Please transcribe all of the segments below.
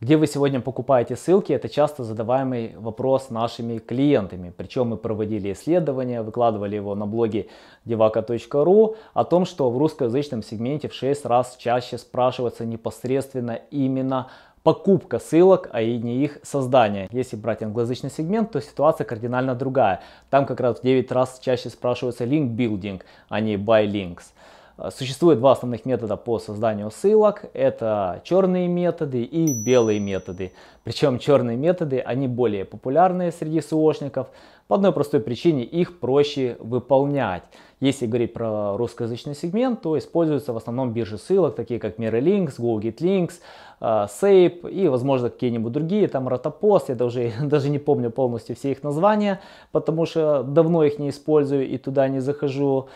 Где вы сегодня покупаете ссылки, это часто задаваемый вопрос нашими клиентами. Причем мы проводили исследования, выкладывали его на блоге devaka.ru о том, что в русскоязычном сегменте в 6 раз чаще спрашивается непосредственно именно покупка ссылок, а и не их создание. Если брать англоязычный сегмент, то ситуация кардинально другая. Там как раз в 9 раз чаще спрашивается link building, а не buy links. Э, существует два основных метода по созданию ссылок. Это черные методы и белые методы. Причем черные методы, они более популярные среди SEOшников. По одной простой причине их проще выполнять. Если говорить про русскоязычный сегмент, то используются в основном биржи ссылок, такие как MirrorLinks, GoGetLinks, э, Sape и, возможно, какие-нибудь другие, там Rotopost, я даже, даже не помню полностью все их названия, потому что давно их не использую и туда не захожу.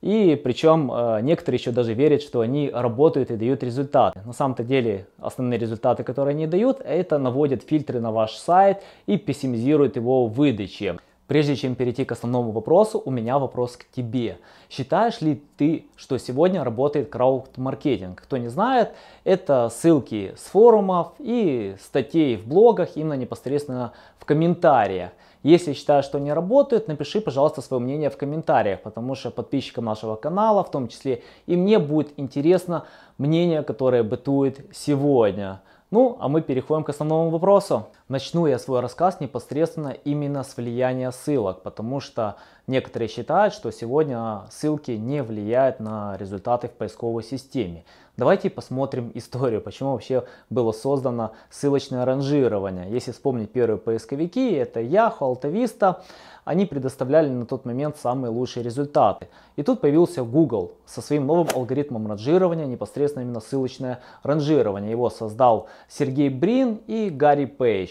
И причем э, некоторые еще даже верят, что они работают и дают результаты. На самом-то деле основные результаты, которые они дают, это наводят фильтры на ваш сайт и пессимизируют его в выдаче. Прежде чем перейти к основному вопросу, у меня вопрос к тебе. Считаешь ли ты, что сегодня работает крауд-маркетинг? Кто не знает, это ссылки с форумов и статей в блогах, именно непосредственно в комментариях. Если считаешь, что не работает, напиши, пожалуйста, свое мнение в комментариях, потому что подписчикам нашего канала, в том числе и мне, будет интересно мнение, которое бытует сегодня. Ну, а мы переходим к основному вопросу. Начну я свой рассказ непосредственно именно с влияния ссылок, потому что некоторые считают, что сегодня ссылки не влияют на результаты в поисковой системе. Давайте посмотрим историю, почему вообще было создано ссылочное ранжирование. Если вспомнить первые поисковики, это Yahoo, AltaVista, они предоставляли на тот момент самые лучшие результаты. И тут появился Google со своим новым алгоритмом ранжирования, непосредственно именно ссылочное ранжирование. Его создал Сергей Брин и Гарри Пейдж.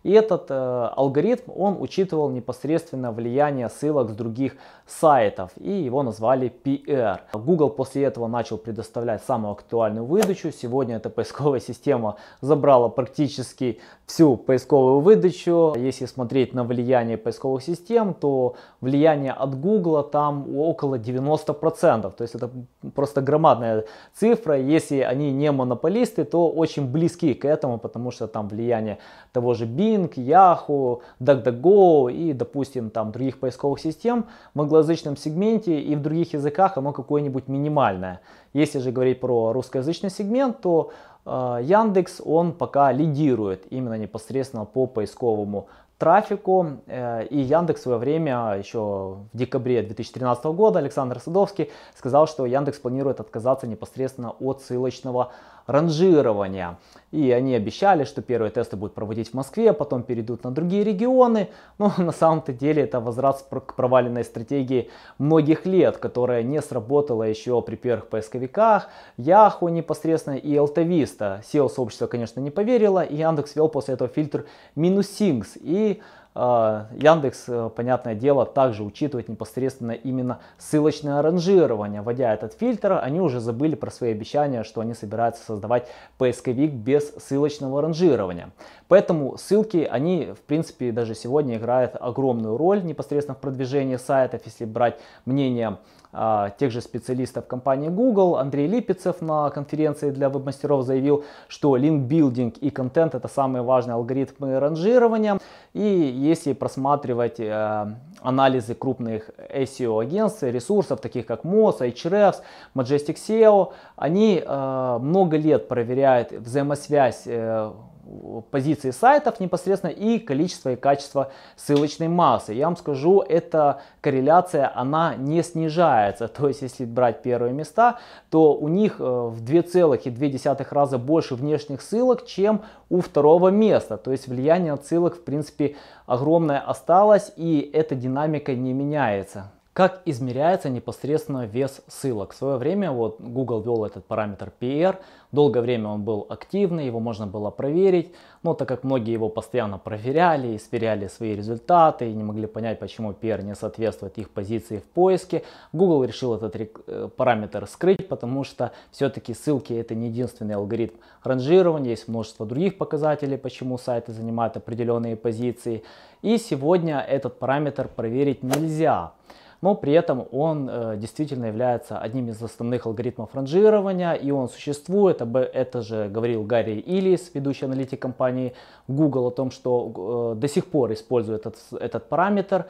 И этот э, алгоритм, он учитывал непосредственно влияние ссылок с других сайтов. И его назвали PR. Google после этого начал предоставлять самую актуальную выдачу. Сегодня эта поисковая система забрала практически всю поисковую выдачу. Если смотреть на влияние поисковых систем, то влияние от Google там около 90%. То есть это просто громадная цифра. Если они не монополисты, то очень близки к этому, потому что там влияние того же Bing, Yahoo, DuckDuckGo и, допустим, там других поисковых систем в англоязычном сегменте и в других языках оно какое-нибудь минимальное. Если же говорить про русскоязычный сегмент, то э, Яндекс, он пока лидирует именно непосредственно по поисковому трафику. Э, и Яндекс в свое время, еще в декабре 2013 года, Александр Садовский сказал, что Яндекс планирует отказаться непосредственно от ссылочного ранжирования. И они обещали, что первые тесты будут проводить в Москве, потом перейдут на другие регионы. Но на самом-то деле это возврат к проваленной стратегии многих лет, которая не сработала еще при первых поисковиках, Yahoo непосредственно и Altavista. SEO-сообщество, конечно, не поверило, и Яндекс ввел после этого фильтр минусинкс. И а, Яндекс, э, понятное дело, также учитывает непосредственно именно ссылочное ранжирование. Вводя этот фильтр, они уже забыли про свои обещания, что они собираются создавать поисковик без ссылочного ранжирования. Поэтому ссылки, они, в принципе, даже сегодня играют огромную роль непосредственно в продвижении сайтов. Если брать мнение а, тех же специалистов компании Google. Андрей Липецев на конференции для веб-мастеров заявил, что линк-билдинг и контент это самые важные алгоритмы ранжирования. И если просматривать э, анализы крупных SEO-агентств, ресурсов, таких как Moz, Ahrefs, Majestic SEO, они э, много лет проверяют взаимосвязь э, позиции сайтов непосредственно и количество и качество ссылочной массы. Я вам скажу, эта корреляция, она не снижается. То есть, если брать первые места, то у них э, в 2,2 раза больше внешних ссылок, чем у второго места. То есть, влияние от ссылок, в принципе, огромное осталось, и эта динамика не меняется. Как измеряется непосредственно вес ссылок? В свое время вот Google ввел этот параметр PR, долгое время он был активный, его можно было проверить, но так как многие его постоянно проверяли и сверяли свои результаты и не могли понять, почему PR не соответствует их позиции в поиске, Google решил этот э, параметр скрыть, потому что все-таки ссылки это не единственный алгоритм ранжирования, есть множество других показателей, почему сайты занимают определенные позиции. И сегодня этот параметр проверить нельзя но при этом он э, действительно является одним из основных алгоритмов ранжирования, и он существует. Об это же говорил Гарри Иллис, ведущий аналитик компании Google, о том, что э, до сих пор использует этот, этот параметр.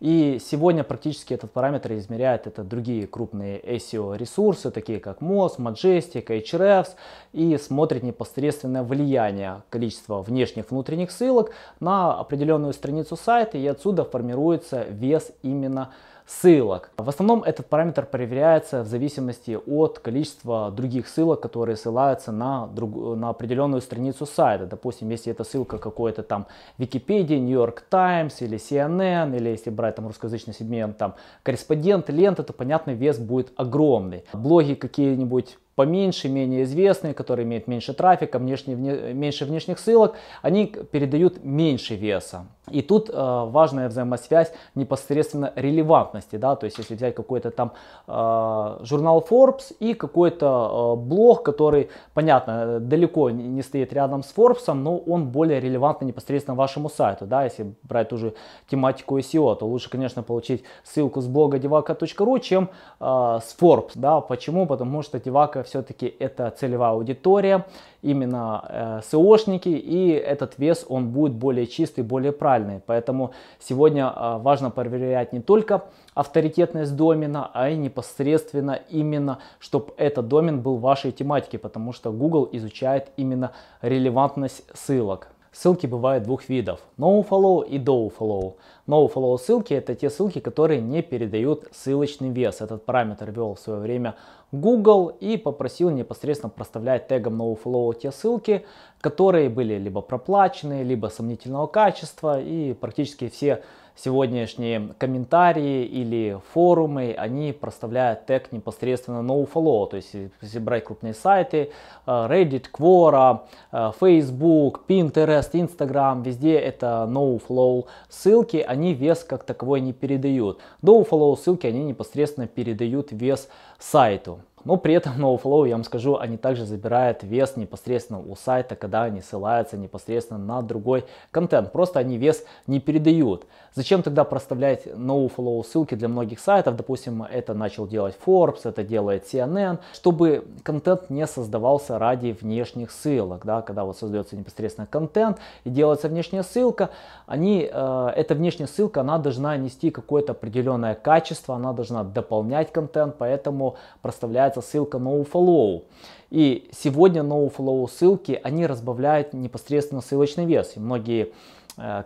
И сегодня практически этот параметр измеряет это другие крупные SEO ресурсы, такие как Moz, Majestic, Ahrefs, и смотрит непосредственное влияние количества внешних внутренних ссылок на определенную страницу сайта, и отсюда формируется вес именно ссылок. В основном этот параметр проверяется в зависимости от количества других ссылок, которые ссылаются на, друг, на определенную страницу сайта. Допустим, если это ссылка какой-то там Википедии, York Times или CNN, или если брать там русскоязычный сегмент, там корреспондент, лента, то понятно вес будет огромный. Блоги какие-нибудь поменьше, менее известные, которые имеют меньше трафика, внешне, вне, меньше внешних ссылок, они передают меньше веса. И тут э, важная взаимосвязь непосредственно релевантности, да, то есть если взять какой-то там э, журнал Forbes и какой-то э, блог, который, понятно, далеко не стоит рядом с Forbes, но он более релевантный непосредственно вашему сайту, да, если брать ту же тематику SEO, то лучше, конечно, получить ссылку с блога devaka.ru, чем э, с Forbes, да, почему? Потому что Все-таки это целевая аудитория, именно э, SEOшники, и этот вес, он будет более чистый, более правильный. Поэтому сегодня э, важно проверять не только авторитетность домена, а и непосредственно именно, чтобы этот домен был вашей тематики, потому что Google изучает именно релевантность ссылок. Ссылки бывают двух видов. NoFollow и DoFollow. NoFollow ссылки это те ссылки, которые не передают ссылочный вес. Этот параметр ввел в свое время Google и попросил непосредственно проставлять тегом NoFollow те ссылки, которые были либо проплаченные, либо сомнительного качества. И практически все сегодняшние комментарии или форумы, они проставляют тег непосредственно nofollow. То есть, если брать крупные сайты, э, Reddit, Quora, э, Facebook, Pinterest, Instagram, везде это nofollow ссылки, они вес как таковой не передают. Nofollow ссылки, они непосредственно передают вес сайту. Но при этом NoFlow, я вам скажу, они также забирают вес непосредственно у сайта, когда они ссылаются непосредственно на другой контент. Просто они вес не передают. Зачем тогда проставлять NoFlow ссылки для многих сайтов? Допустим, это начал делать Forbes, это делает CNN, чтобы контент не создавался ради внешних ссылок. Да? Когда вот создается непосредственно контент и делается внешняя ссылка, они, э, эта внешняя ссылка, она должна нести какое-то определенное качество, она должна дополнять контент, поэтому проставляют появляется ссылка nofollow. И сегодня nofollow ссылки, они разбавляют непосредственно ссылочный вес. И многие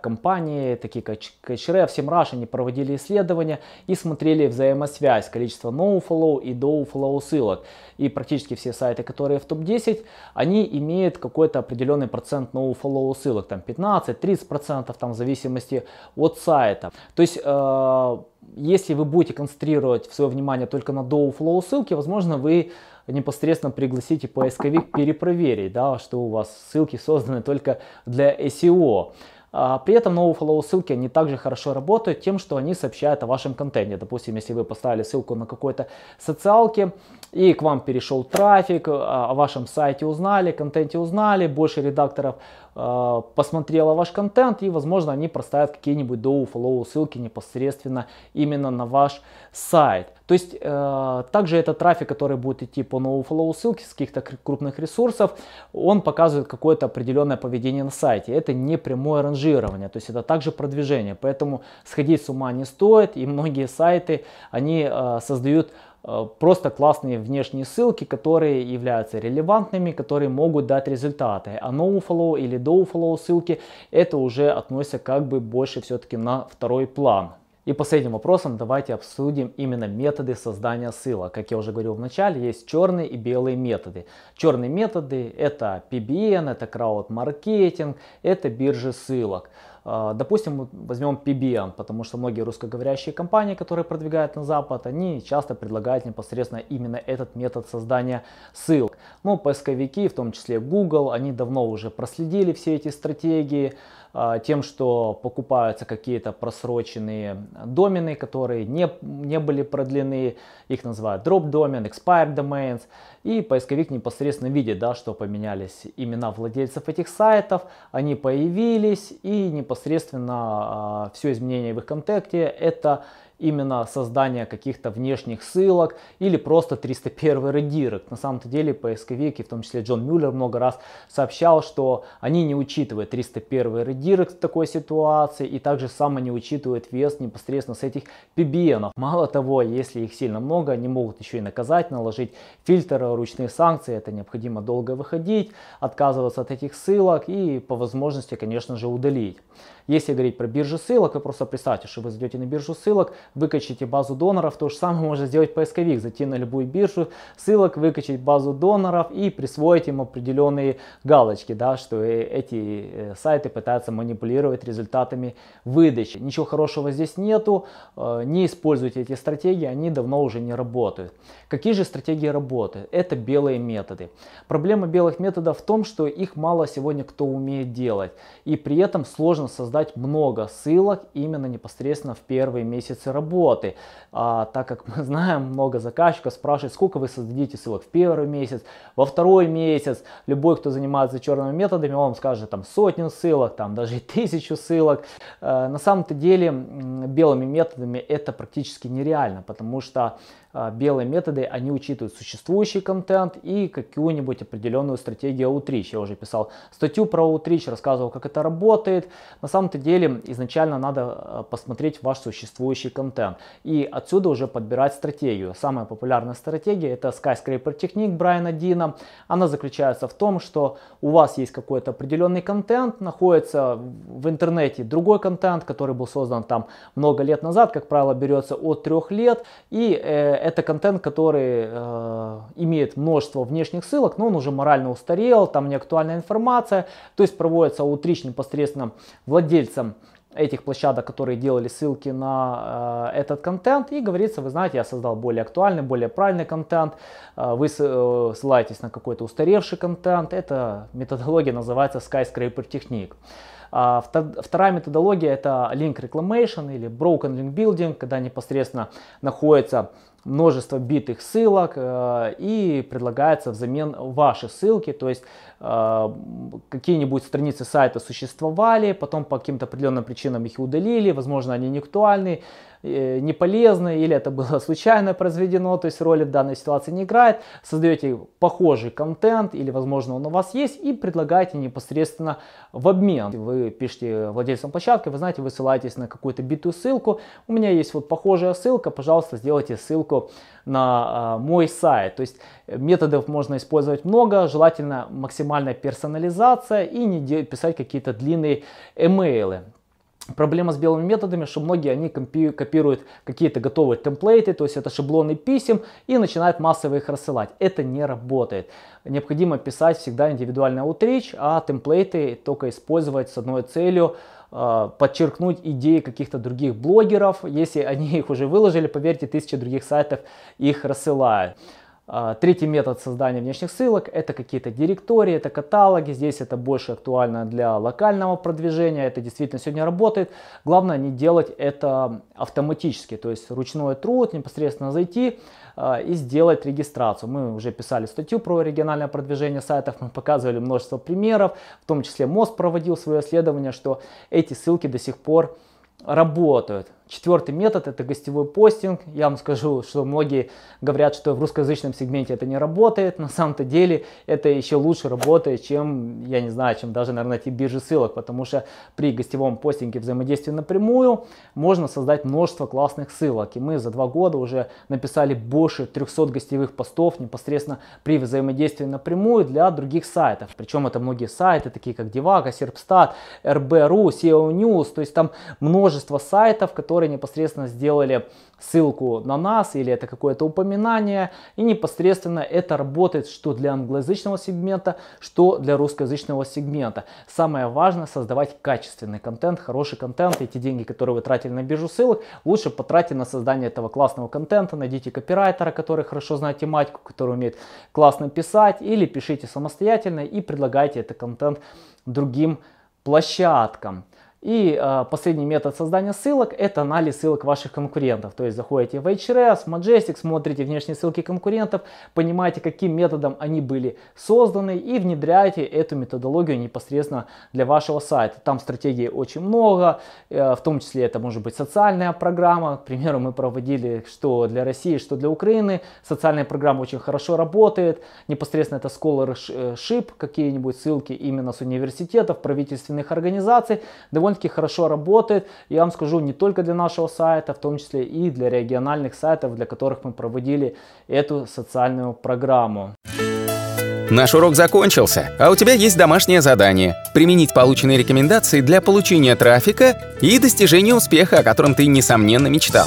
компании, такие как Ahrefs, SEMrush, они проводили исследования и смотрели взаимосвязь количества nofollow и dofollow ссылок. И практически все сайты, которые в топ-10, они имеют какой-то определенный процент nofollow ссылок, там 15-30%, там в зависимости от сайта. То есть э, если вы будете концентрировать свое внимание только на dow-flow ссылки, возможно, вы непосредственно пригласите поисковик перепроверить, да, что у вас ссылки созданы только для SEO. А, при этом NoFollow ссылки они также хорошо работают тем, что они сообщают о вашем контенте. Допустим, если вы поставили ссылку на какой-то социалке и к вам перешел трафик, а, о вашем сайте узнали, контенте узнали, больше редакторов э, посмотрела ваш контент и, возможно, они проставят какие-нибудь follow ссылки непосредственно именно на ваш сайт. То есть э, также этот трафик, который будет идти по nofollow ссылке с каких-то крупных ресурсов, он показывает какое-то определенное поведение на сайте. Это не прямое ранжирование, то есть это также продвижение. Поэтому сходить с ума не стоит. И многие сайты, они э, создают просто классные внешние ссылки, которые являются релевантными, которые могут дать результаты. А nofollow или dofollow ссылки это уже относится как бы больше все-таки на второй план. И последним вопросом давайте обсудим именно методы создания ссылок. Как я уже говорил в начале, есть черные и белые методы. Черные методы это PBN, это крауд-маркетинг, это биржи ссылок. А, допустим, возьмем PBN, потому что многие русскоговорящие компании, которые продвигают на Запад, они часто предлагают непосредственно именно этот метод создания ссылок. Но поисковики, в том числе Google, они давно уже проследили все эти стратегии, тем, что покупаются какие-то просроченные домены, которые не, не были продлены, их называют drop domain, expired domains, и поисковик непосредственно видит, да, что поменялись имена владельцев этих сайтов, они появились, и непосредственно э, все изменения в их контакте это именно создание каких-то внешних ссылок или просто 301 редирект. На самом деле поисковик, и в том числе Джон Мюллер много раз сообщал, что они не учитывают 301 редирект в такой ситуации и также само не учитывают вес непосредственно с этих PBN. Мало того, если их сильно много, они могут еще и наказать, наложить фильтр, ручные санкции, это необходимо долго выходить, отказываться от этих ссылок и по возможности, конечно же, удалить. Если говорить про биржу ссылок, вы просто представьте, что вы зайдете на биржу ссылок, выкачите базу доноров, то же самое может сделать поисковик, зайти на любую биржу ссылок, выкачать базу доноров и присвоить им определенные галочки, да, что э, эти э, сайты пытаются манипулировать результатами выдачи. Ничего хорошего здесь нету, э, не используйте эти стратегии, они давно уже не работают. Какие же стратегии работают? Это белые методы. Проблема белых методов в том, что их мало сегодня кто умеет делать, и при этом сложно создать много ссылок именно непосредственно в первые месяцы работы. А, так как мы знаем, много заказчиков спрашивают, сколько вы создадите ссылок в первый месяц, во второй месяц. Любой, кто занимается черными методами, он вам скажет там сотню ссылок, там даже тысячу ссылок. А, на самом-то деле белыми методами это практически нереально, потому что белые методы, они учитывают существующий контент и какую-нибудь определенную стратегию outreach. Я уже писал статью про outreach, рассказывал, как это работает. На самом-то деле изначально надо а, посмотреть ваш существующий контент и отсюда уже подбирать стратегию. Самая популярная стратегия это Skyscraper Technique Брайана Дина. Она заключается в том, что у вас есть какой-то определенный контент, находится в интернете другой контент, который был создан там много лет назад, как правило, берется от трех лет и э, это контент, который э, имеет множество внешних ссылок, но он уже морально устарел, там не актуальная информация, то есть проводится аутрич непосредственно владельцам этих площадок, которые делали ссылки на э, этот контент, и говорится, вы знаете, я создал более актуальный, более правильный контент, э, вы э, ссылаетесь на какой-то устаревший контент, эта методология называется Skyscraper Technique. А вторая методология это link reclamation или broken link building, когда непосредственно находится множество битых ссылок э, и предлагается взамен ваши ссылки, то есть э, какие-нибудь страницы сайта существовали, потом по каким-то определенным причинам их удалили, возможно они не актуальны, э, не полезны или это было случайно произведено, то есть роли в данной ситуации не играет, создаете похожий контент или возможно он у вас есть и предлагаете непосредственно в обмен. Вы пишете владельцам площадки, вы знаете, вы на какую-то битую ссылку, у меня есть вот похожая ссылка, пожалуйста, сделайте ссылку ссылку на а, мой сайт. То есть методов можно использовать много, желательно максимальная персонализация и не писать какие-то длинные эмейлы. Проблема с белыми методами, что многие они копируют какие-то готовые темплейты, то есть это шаблоны писем и начинают массово их рассылать. Это не работает. Необходимо писать всегда индивидуальный outreach, а темплейты только использовать с одной целью а, подчеркнуть идеи каких-то других блогеров. Если они их уже выложили, поверьте, тысячи других сайтов их рассылают. А, третий метод создания внешних ссылок это какие-то директории, это каталоги. Здесь это больше актуально для локального продвижения. Это действительно сегодня работает. Главное не делать это автоматически, то есть ручной труд, непосредственно зайти а, и сделать регистрацию. Мы уже писали статью про региональное продвижение сайтов, мы показывали множество примеров, в том числе МОЗ проводил свое исследование, что эти ссылки до сих пор работают. Четвертый метод это гостевой постинг. Я вам скажу, что многие говорят, что в русскоязычном сегменте это не работает. На самом-то деле это еще лучше работает, чем, я не знаю, чем даже, наверное, эти биржи ссылок. Потому что при гостевом постинге взаимодействия напрямую можно создать множество классных ссылок. И мы за два года уже написали больше 300 гостевых постов непосредственно при взаимодействии напрямую для других сайтов. Причем это многие сайты, такие как Divago, Serpstat, RB.ru, SEO News. То есть там множество сайтов, которые которые непосредственно сделали ссылку на нас или это какое-то упоминание. И непосредственно это работает что для англоязычного сегмента, что для русскоязычного сегмента. Самое важное создавать качественный контент, хороший контент. Эти деньги, которые вы тратили на биржу ссылок, лучше потратьте на создание этого классного контента. Найдите копирайтера, который хорошо знает тематику, который умеет классно писать. Или пишите самостоятельно и предлагайте этот контент другим площадкам. И э, последний метод создания ссылок – это анализ ссылок ваших конкурентов. То есть заходите в HRS, Majestic, смотрите внешние ссылки конкурентов, понимаете, каким методом они были созданы и внедряете эту методологию непосредственно для вашего сайта. Там стратегий очень много, э, в том числе это может быть социальная программа. К примеру, мы проводили что для России, что для Украины. Социальная программа очень хорошо работает. Непосредственно это scholarship, какие-нибудь ссылки именно с университетов, правительственных организаций. Довольно довольно-таки хорошо работает. Я вам скажу, не только для нашего сайта, в том числе и для региональных сайтов, для которых мы проводили эту социальную программу. Наш урок закончился, а у тебя есть домашнее задание – применить полученные рекомендации для получения трафика и достижения успеха, о котором ты, несомненно, мечтал.